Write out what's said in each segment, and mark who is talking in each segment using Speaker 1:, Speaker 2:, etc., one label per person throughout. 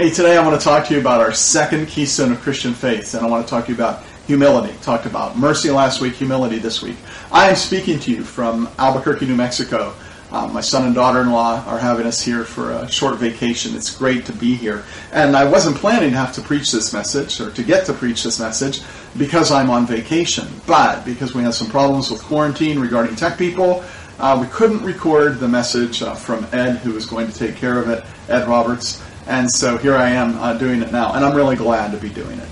Speaker 1: Hey, today I want to talk to you about our second keystone of Christian faith, and I want to talk to you about humility. Talked about mercy last week, humility this week. I am speaking to you from Albuquerque, New Mexico. Uh, my son and daughter-in-law are having us here for a short vacation. It's great to be here. And I wasn't planning to have to preach this message or to get to preach this message because I'm on vacation. But because we had some problems with quarantine regarding tech people, uh, we couldn't record the message uh, from Ed, who was going to take care of it, Ed Roberts. And so here I am uh, doing it now. And I'm really glad to be doing it.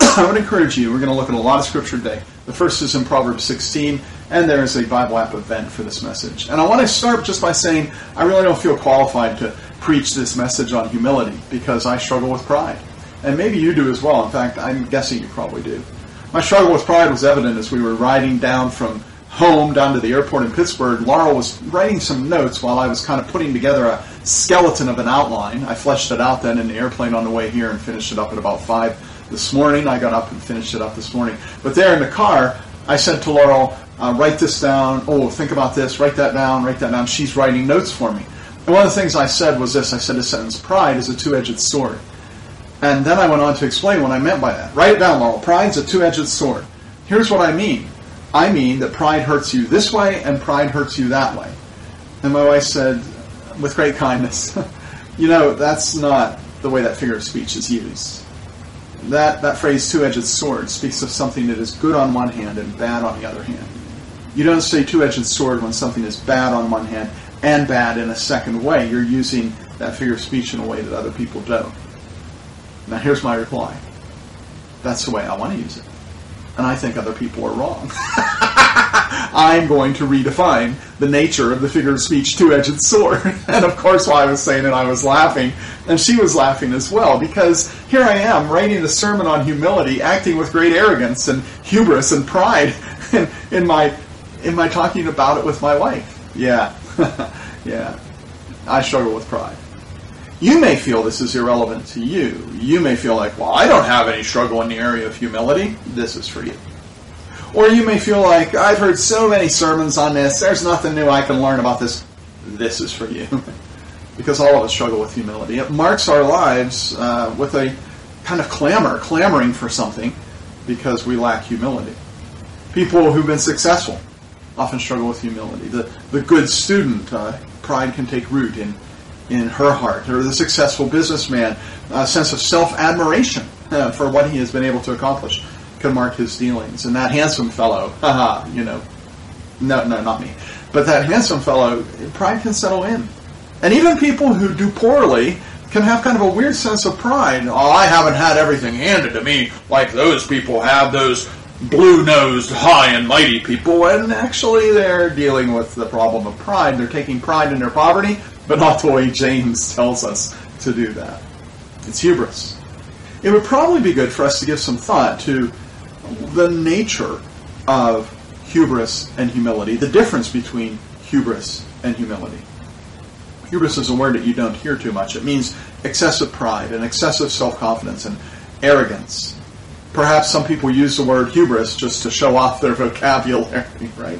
Speaker 1: I would encourage you, we're going to look at a lot of scripture today. The first is in Proverbs 16, and there is a Bible app event for this message. And I want to start just by saying I really don't feel qualified to preach this message on humility because I struggle with pride. And maybe you do as well. In fact, I'm guessing you probably do. My struggle with pride was evident as we were riding down from home down to the airport in Pittsburgh. Laurel was writing some notes while I was kind of putting together a skeleton of an outline. I fleshed it out then in the airplane on the way here and finished it up at about 5 this morning. I got up and finished it up this morning. But there in the car, I said to Laurel, uh, write this down. Oh, think about this. Write that down. Write that down. She's writing notes for me. And one of the things I said was this. I said a sentence, pride is a two-edged sword. And then I went on to explain what I meant by that. Write it down, Laurel. Pride's a two-edged sword. Here's what I mean. I mean that pride hurts you this way and pride hurts you that way. And my wife said, with great kindness, you know, that's not the way that figure of speech is used that, that phrase, two-edged sword, speaks of something that is good on one hand and bad on the other hand. You don't say two-edged sword when something is bad on one hand and bad in a second way. You're using that figure of speech in a way that other people don't. Now here's my reply. That's the way I want to use it. And I think other people are wrong. I'm going to redefine the nature of the figure of speech two-edged sword. and of course, while I was saying it, I was laughing, and she was laughing as well, because here I am writing a sermon on humility, acting with great arrogance and hubris and pride in, in my in my talking about it with my wife. Yeah, yeah, I struggle with pride. You may feel this is irrelevant to you. You may feel like, well, I don't have any struggle in the area of humility. This is for you. Or you may feel like, I've heard so many sermons on this, there's nothing new I can learn about this. This is for you. because all of us struggle with humility. It marks our lives uh, with a kind of clamor, clamoring for something because we lack humility. People who've been successful often struggle with humility. The, the good student, uh, pride can take root in, in her heart. Or the successful businessman, a sense of self-admiration uh, for what he has been able to accomplish can mark his dealings. And that handsome fellow, haha, you know, no, no, not me. But that handsome fellow, pride can settle in. And even people who do poorly can have kind of a weird sense of pride. Oh, I haven't had everything handed to me like those people have, those blue-nosed, high and mighty people, and actually they're dealing with the problem of pride. They're taking pride in their poverty, but not the way James tells us to do that. It's hubris. It would probably be good for us to give some thought to the nature of hubris and humility, the difference between hubris and humility. Hubris is a word that you don't hear too much. It means excessive pride and excessive self-confidence and arrogance. Perhaps some people use the word hubris just to show off their vocabulary, right?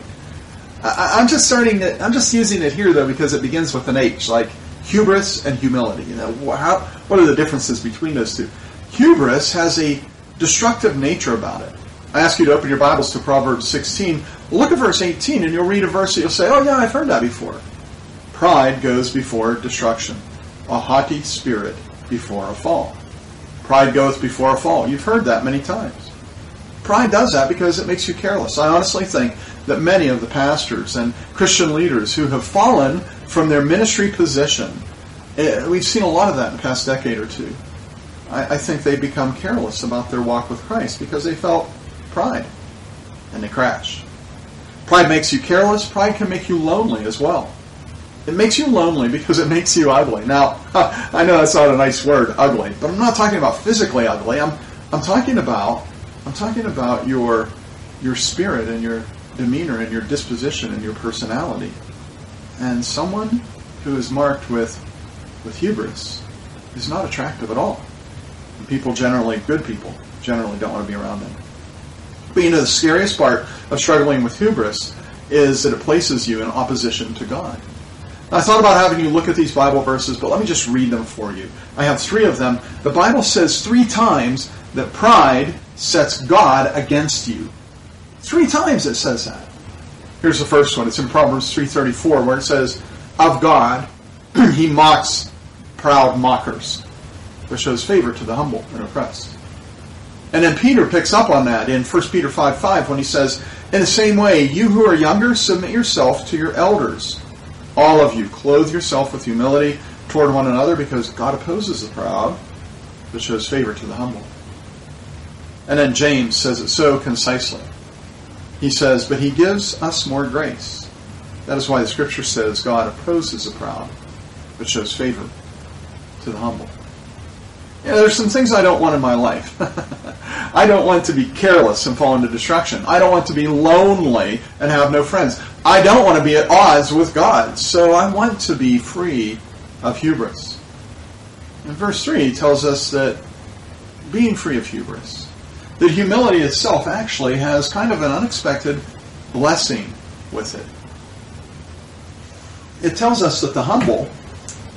Speaker 1: I, am just starting to, I'm just using it here though because it begins with an H, like hubris and humility. You know, how, what are the differences between those two? Hubris has a destructive nature about it. I ask you to open your Bibles to Proverbs 16. Look at verse 18 and you'll read a verse that you'll say, oh yeah, I've heard that before. Pride goes before destruction. A haughty spirit before a fall. Pride goes before a fall. You've heard that many times. Pride does that because it makes you careless. I honestly think that many of the pastors and Christian leaders who have fallen from their ministry position, eh, we've seen a lot of that in the past decade or two I, I think they become careless about their walk with Christ because they felt pride and they crash. Pride makes you careless. Pride can make you lonely as well. It makes you lonely because it makes you ugly. Now, I know that's not a nice word, ugly, but I'm not talking about physically ugly. I'm I'm talking about I'm talking about your your spirit and your demeanor and your disposition and your personality. And someone who is marked with with hubris is not attractive at all people generally, good people, generally don't want to be around them. But you know, the scariest part of struggling with hubris is that it places you in opposition to God. I thought about having you look at these Bible verses, but let me just read them for you. I have three of them. The Bible says three times that pride sets God against you. Three times it says that. Here's the first one. It's in Proverbs 3.34 where it says, Of God, he mocks proud mockers, but shows favor to the humble and oppressed. And then Peter picks up on that in 1 Peter 5 5 when he says, In the same way, you who are younger, submit yourself to your elders. All of you, clothe yourself with humility toward one another because God opposes the proud, but shows favor to the humble. And then James says it so concisely. He says, But he gives us more grace. That is why the scripture says God opposes the proud, but shows favor to the humble. Yeah, there's some things I don't want in my life. I don't want to be careless and fall into destruction. I don't want to be lonely and have no friends. I don't want to be at odds with God. So I want to be free of hubris. In verse 3 tells us that being free of hubris, that humility itself actually has kind of an unexpected blessing with it. It tells us that the humble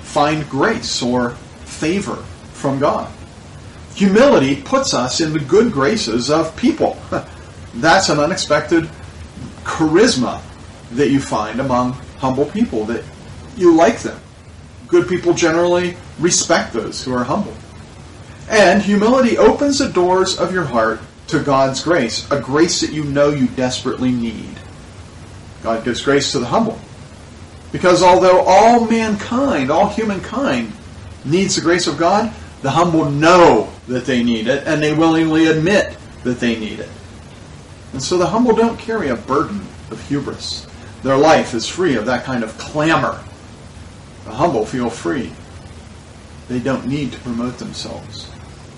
Speaker 1: find grace or favor from God. Humility puts us in the good graces of people. That's an unexpected charisma that you find among humble people, that you like them. Good people generally respect those who are humble. And humility opens the doors of your heart to God's grace, a grace that you know you desperately need. God gives grace to the humble. Because although all mankind, all humankind, needs the grace of God, the humble know that they need it, and they willingly admit that they need it. And so the humble don't carry a burden of hubris. Their life is free of that kind of clamor. The humble feel free. They don't need to promote themselves.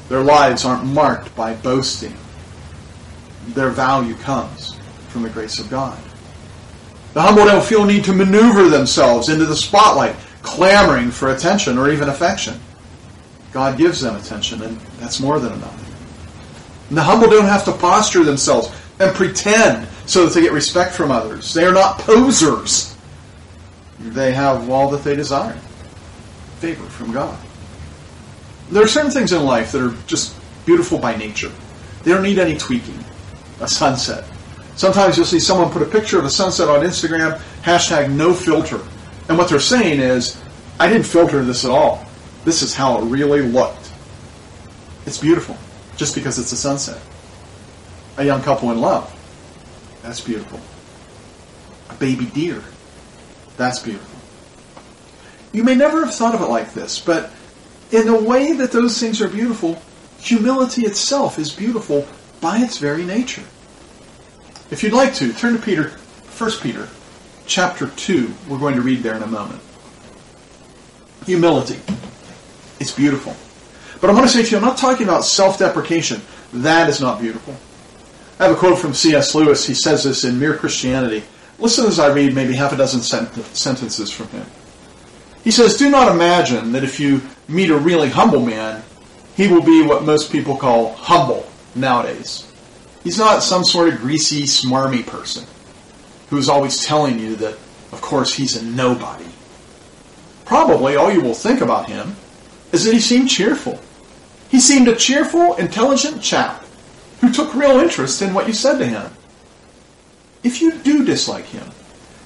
Speaker 1: Their lives aren't marked by boasting. Their value comes from the grace of God. The humble don't feel need to maneuver themselves into the spotlight, clamoring for attention or even affection. God gives them attention, and that's more than enough. And the humble don't have to posture themselves and pretend so that they get respect from others. They are not posers. They have all that they desire favor from God. There are certain things in life that are just beautiful by nature. They don't need any tweaking. A sunset. Sometimes you'll see someone put a picture of a sunset on Instagram, hashtag no filter. And what they're saying is, I didn't filter this at all. This is how it really looked. It's beautiful, just because it's a sunset. A young couple in love. That's beautiful. A baby deer. That's beautiful. You may never have thought of it like this, but in the way that those things are beautiful, humility itself is beautiful by its very nature. If you'd like to, turn to Peter, 1 Peter, chapter 2. We're going to read there in a moment. Humility. It's beautiful. But I want to say to you, I'm not talking about self-deprecation. That is not beautiful. I have a quote from C.S. Lewis. He says this in Mere Christianity. Listen as I read maybe half a dozen sent- sentences from him. He says, Do not imagine that if you meet a really humble man, he will be what most people call humble nowadays. He's not some sort of greasy, smarmy person who's always telling you that, of course, he's a nobody. Probably all you will think about him is that he seemed cheerful. He seemed a cheerful, intelligent chap who took real interest in what you said to him. If you do dislike him,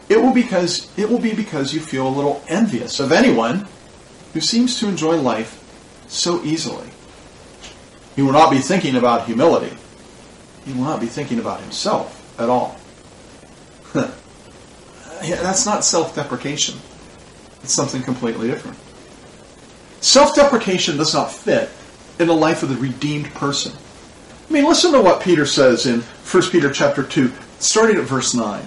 Speaker 1: it will because it will be because you feel a little envious of anyone who seems to enjoy life so easily. He will not be thinking about humility. He will not be thinking about himself at all. That's not self-deprecation. It's something completely different. Self-deprecation does not fit in the life of the redeemed person. I mean, listen to what Peter says in 1 Peter chapter 2, starting at verse 9.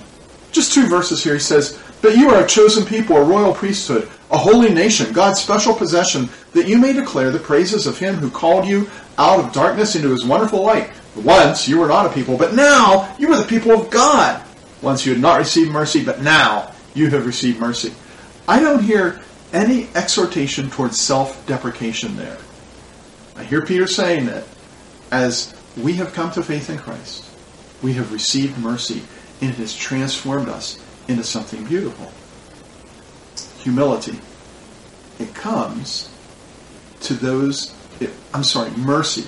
Speaker 1: Just two verses here. He says, But you are a chosen people, a royal priesthood, a holy nation, God's special possession, that you may declare the praises of him who called you out of darkness into his wonderful light. Once you were not a people, but now you are the people of God. Once you had not received mercy, but now you have received mercy. I don't hear any exhortation towards self-deprecation there. I hear Peter saying that as we have come to faith in Christ. We have received mercy, and it has transformed us into something beautiful. humility? It comes to those, it, I'm sorry, mercy.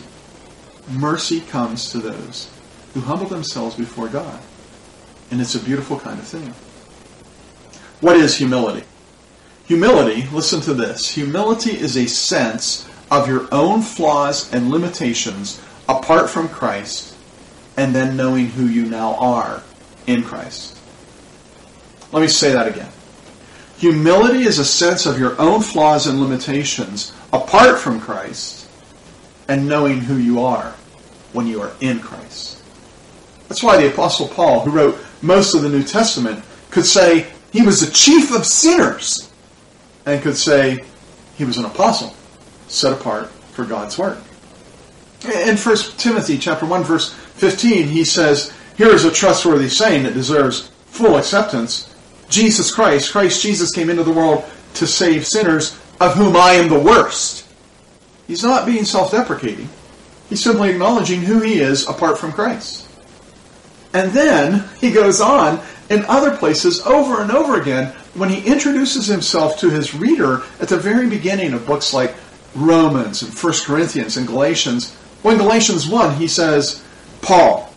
Speaker 1: Mercy comes to those who humble themselves before God. And it's a beautiful kind of thing. What is humility? Humility, listen to this. Humility is a sense of your own flaws and limitations apart from Christ and then knowing who you now are in Christ. Let me say that again. Humility is a sense of your own flaws and limitations apart from Christ and knowing who you are when you are in Christ. That's why the Apostle Paul, who wrote most of the New Testament, could say he was the chief of sinners and could say he was an apostle set apart for God's work. In 1 Timothy chapter 1 verse 15 he says, here is a trustworthy saying that deserves full acceptance. Jesus Christ, Christ Jesus came into the world to save sinners, of whom I am the worst. He's not being self-deprecating. He's simply acknowledging who he is apart from Christ. And then he goes on in other places over and over again when he introduces himself to his reader at the very beginning of books like Romans and 1 Corinthians and Galatians. When Galatians 1, he says, Paul,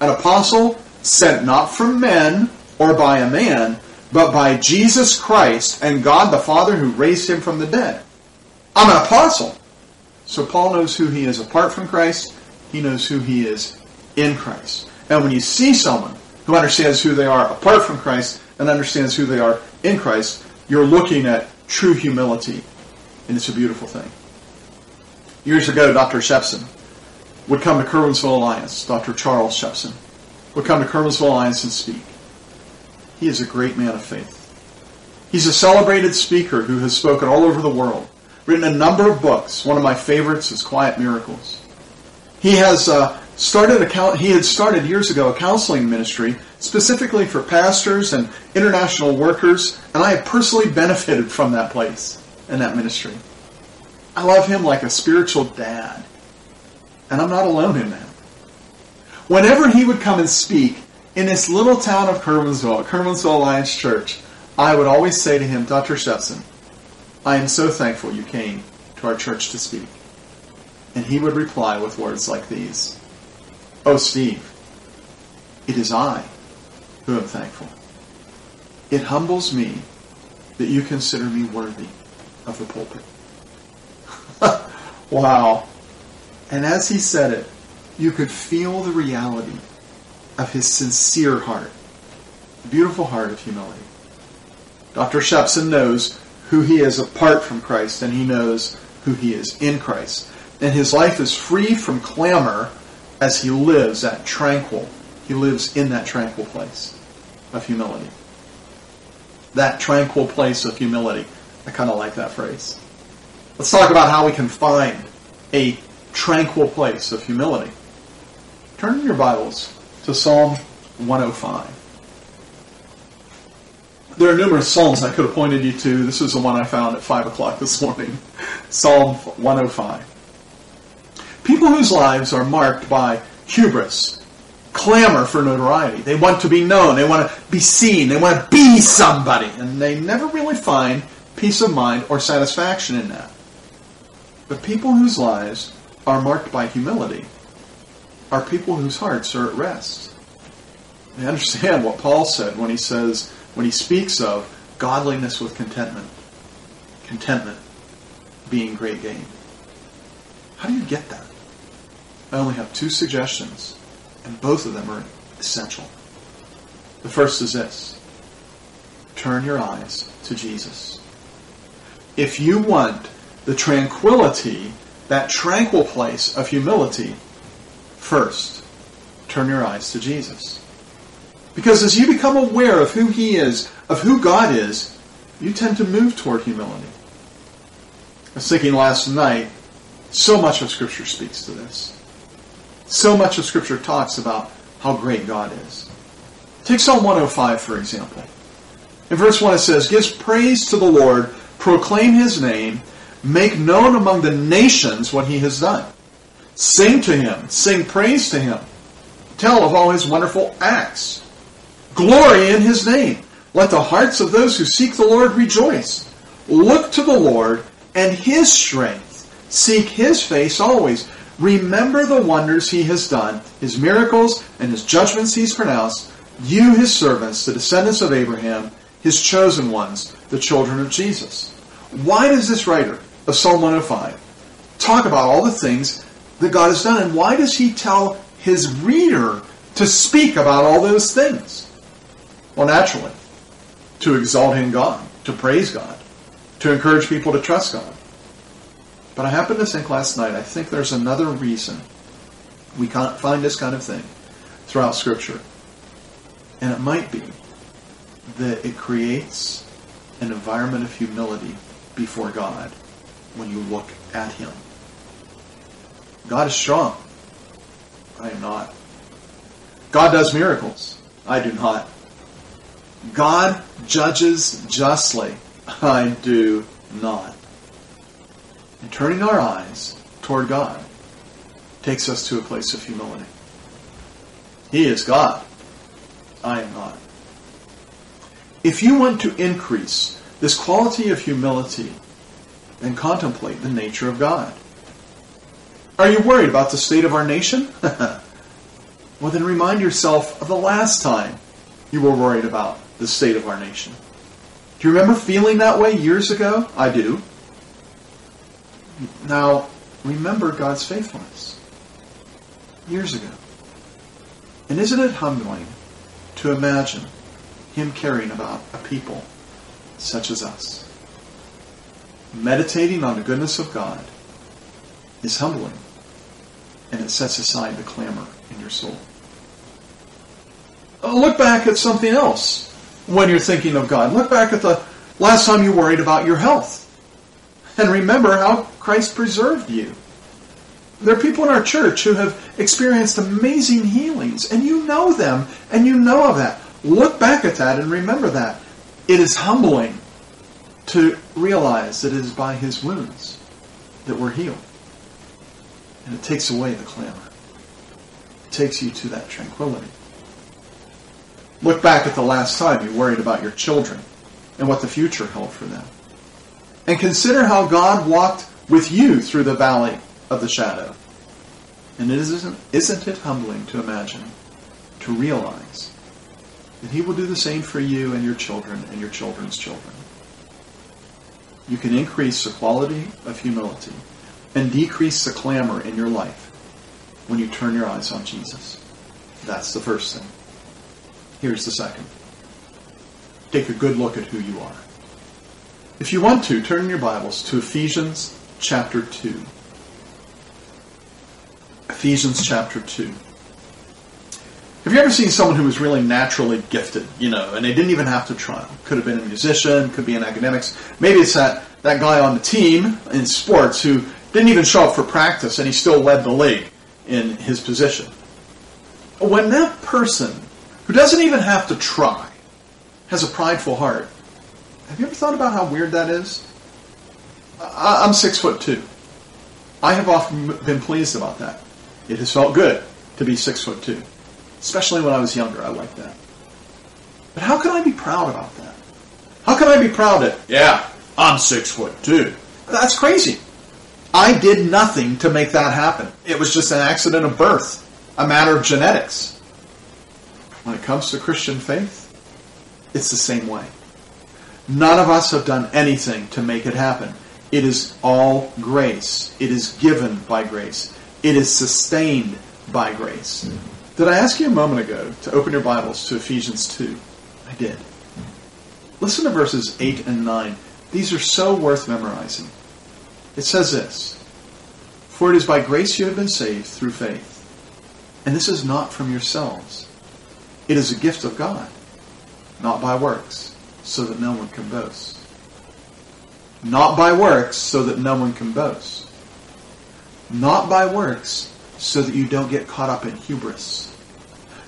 Speaker 1: an apostle sent not from men or by a man, but by Jesus Christ and God the Father who raised him from the dead. I'm an apostle. So Paul knows who he is apart from Christ. He knows who he is in Christ. And when you see someone who understands who they are apart from Christ and understands who they are in Christ, you're looking at true humility. And it's a beautiful thing. Years ago, Dr. Shepson would come to Curwensville Alliance, Dr. Charles Shepson would come to Curwensville Alliance and speak. He is a great man of faith. He's a celebrated speaker who has spoken all over the world, written a number of books. One of my favorites is Quiet Miracles. He has uh, started a he had started years ago a counseling ministry specifically for pastors and international workers, and I have personally benefited from that place and that ministry. I love him like a spiritual dad. And I'm not alone in that. Whenever he would come and speak in this little town of Curwensville, Curwensville Alliance Church, I would always say to him, Dr. Shepson, I am so thankful you came to our church to speak. And he would reply with words like these Oh, Steve, it is I who am thankful. It humbles me that you consider me worthy of the pulpit. wow. And as he said it, you could feel the reality of his sincere heart, the beautiful heart of humility. Dr. Shepson knows who he is apart from Christ, and he knows who he is in Christ. And his life is free from clamor as he lives that tranquil. He lives in that tranquil place of humility. That tranquil place of humility. I kind of like that phrase. Let's talk about how we can find a tranquil place of humility. Turn your Bibles to Psalm 105. There are numerous Psalms I could have pointed you to. This is the one I found at 5 o'clock this morning. Psalm 105. People whose lives are marked by hubris, clamor for notoriety. They want to be known. They want to be seen. They want to be somebody. And they never really find peace of mind or satisfaction in that. But people whose lives are marked by humility are people whose hearts are at rest. They understand what Paul said when he says, when he speaks of godliness with contentment. Contentment being great gain. How do you get that? I only have two suggestions, and both of them are essential. The first is this turn your eyes to Jesus. If you want the tranquility that tranquil place of humility, first, turn your eyes to Jesus. Because as you become aware of who He is, of who God is, you tend to move toward humility. I was thinking last night, so much of Scripture speaks to this. So much of Scripture talks about how great God is. Take Psalm 105, for example. In verse 1 it says, Gives praise to the Lord, proclaim His name, Make known among the nations what he has done. Sing to him. Sing praise to him. Tell of all his wonderful acts. Glory in his name. Let the hearts of those who seek the Lord rejoice. Look to the Lord and his strength. Seek his face always. Remember the wonders he has done, his miracles, and his judgments he's pronounced. You, his servants, the descendants of Abraham, his chosen ones, the children of Jesus. Why does this writer of Psalm 105 talk about all the things that God has done? And why does he tell his reader to speak about all those things? Well, naturally, to exalt in God, to praise God, to encourage people to trust God. But I happened to think last night, I think there's another reason we can't find this kind of thing throughout Scripture. And it might be that it creates an environment of humility before God when you look at Him. God is strong. I am not. God does miracles. I do not. God judges justly. I do not. And turning our eyes toward God takes us to a place of humility. He is God. I am not. If you want to increase this quality of humility, then contemplate the nature of God. Are you worried about the state of our nation? well, then remind yourself of the last time you were worried about the state of our nation. Do you remember feeling that way years ago? I do. Now, remember God's faithfulness years ago. And isn't it humbling to imagine Him caring about a people such as us? Meditating on the goodness of God is humbling, and it sets aside the clamor in your soul. Uh, look back at something else when you're thinking of God. Look back at the last time you worried about your health. And remember how Christ preserved you. There are people in our church who have experienced amazing healings, and you know them, and you know of that. Look back at that and remember that. It is humbling to realize that it is by his wounds that we're healed. And it takes away the clamor. It takes you to that tranquility. Look back at the last time you worried about your children and what the future held for them. And consider how God walked with you through the valley of the shadow. And isn't, isn't it humbling to imagine, to realize that He will do the same for you and your children and your children's children? You can increase the quality of humility and decrease the clamor in your life when you turn your eyes on Jesus. That's the first thing. Here's the second. Take a good look at who you are. If you want to, turn your Bibles to Ephesians chapter 2. Ephesians chapter 2. Have you ever seen someone who was really naturally gifted, you know, and they didn't even have to try? Could have been a musician, could be in academics. Maybe it's that, that guy on the team in sports who didn't even show up for practice and he still led the league in his position. When that person, who doesn't even have to try, has a prideful heart, have you ever thought about how weird that is? I, am six foot two. I have often been pleased about that. It has felt good to be six foot two, especially when I was younger. I liked that. But how can I be proud about that? How can I be proud that, yeah, I'm six foot two? That's crazy. I did nothing to make that happen. It was just an accident of birth, a matter of genetics. When it comes to Christian faith, it's the same way. None of us have done anything to make it happen. It is all grace. It is given by grace. It is sustained by grace. Did I ask you a moment ago to open your Bibles to Ephesians 2? I did. Listen to verses 8 and 9. These are so worth memorizing. It says this For it is by grace you have been saved through faith. And this is not from yourselves, it is a gift of God, not by works so that no one can boast. Not by works, so that no one can boast. Not by works, so that you don't get caught up in hubris.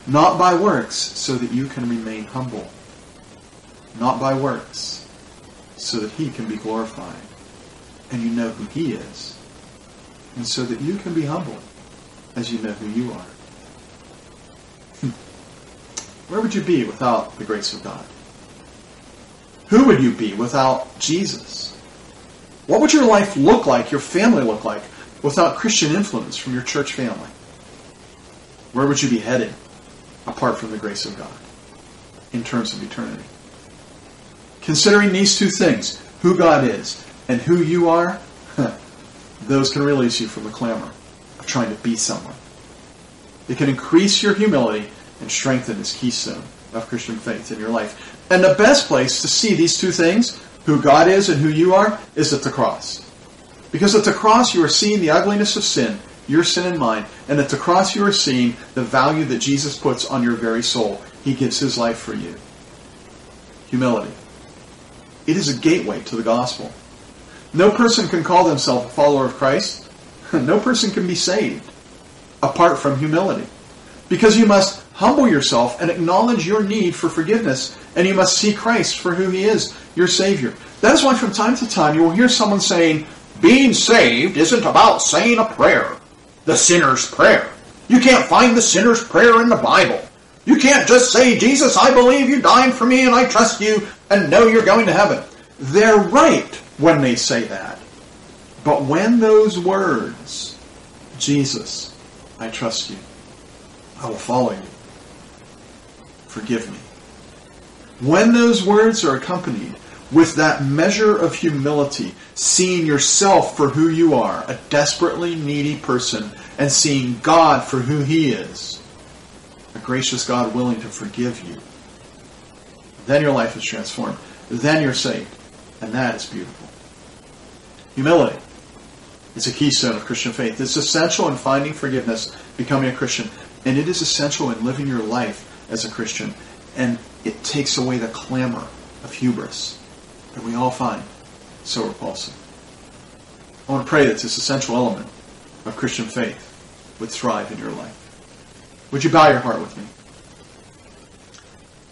Speaker 1: Not by works, so that you can remain humble. Not by works, so that he can be glorified. And you know who he is. And so that you can be humble as you know who you are. Hmm. Where would you be without the grace of God? Who would you be without Jesus? What would your life look like, your family look like, without Christian influence from your church family? Where would you be headed apart from the grace of God in terms of eternity? Considering these two things, who God is and who you are, those can release you from the clamor of trying to be someone. It can increase your humility and strengthen this keystone of Christian faith in your life. And the best place to see these two things, who God is and who you are, is at the cross. Because at the cross you are seeing the ugliness of sin, your sin and mine, and at the cross you are seeing the value that Jesus puts on your very soul. He gives his life for you. Humility. It is a gateway to the gospel. No person can call themselves a follower of Christ. No person can be saved apart from humility. Because you must humble yourself and acknowledge your need for forgiveness, and you must see Christ for who he is, your Savior. That is why from time to time you will hear someone saying, being saved isn't about saying a prayer, the sinner's prayer. You can't find the sinner's prayer in the Bible. You can't just say, Jesus, I believe you died for me and I trust you and know you're going to heaven. They're right when they say that. But when those words, Jesus, I trust you, I will follow you, forgive me. When those words are accompanied with that measure of humility, seeing yourself for who you are, a desperately needy person, and seeing God for who He is, a gracious God willing to forgive you, then your life is transformed. Then you're saved. And that is beautiful. Humility is a keystone of Christian faith. It's essential in finding forgiveness, becoming a Christian, and it is essential in living your life as a Christian. And it takes away the clamor of hubris that we all find so repulsive. I want to pray that this essential element of Christian faith would thrive in your life. Would you bow your heart with me?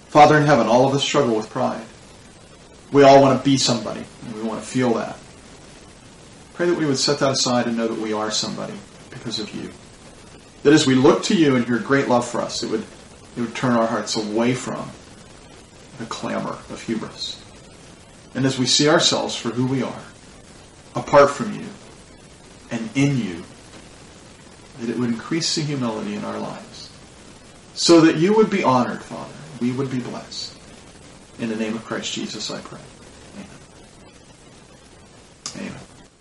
Speaker 1: Father in heaven, all of us struggle with pride. We all want to be somebody, and we want to feel that. Pray that we would set that aside and know that we are somebody because of you. That as we look to you and your great love for us, it would, it would turn our hearts away from the clamor of hubris. And as we see ourselves for who we are, apart from you and in you, that it would increase the humility in our lives. So that you would be honored, Father. We would be blessed. In the name of Christ Jesus, I pray. Amen. Amen.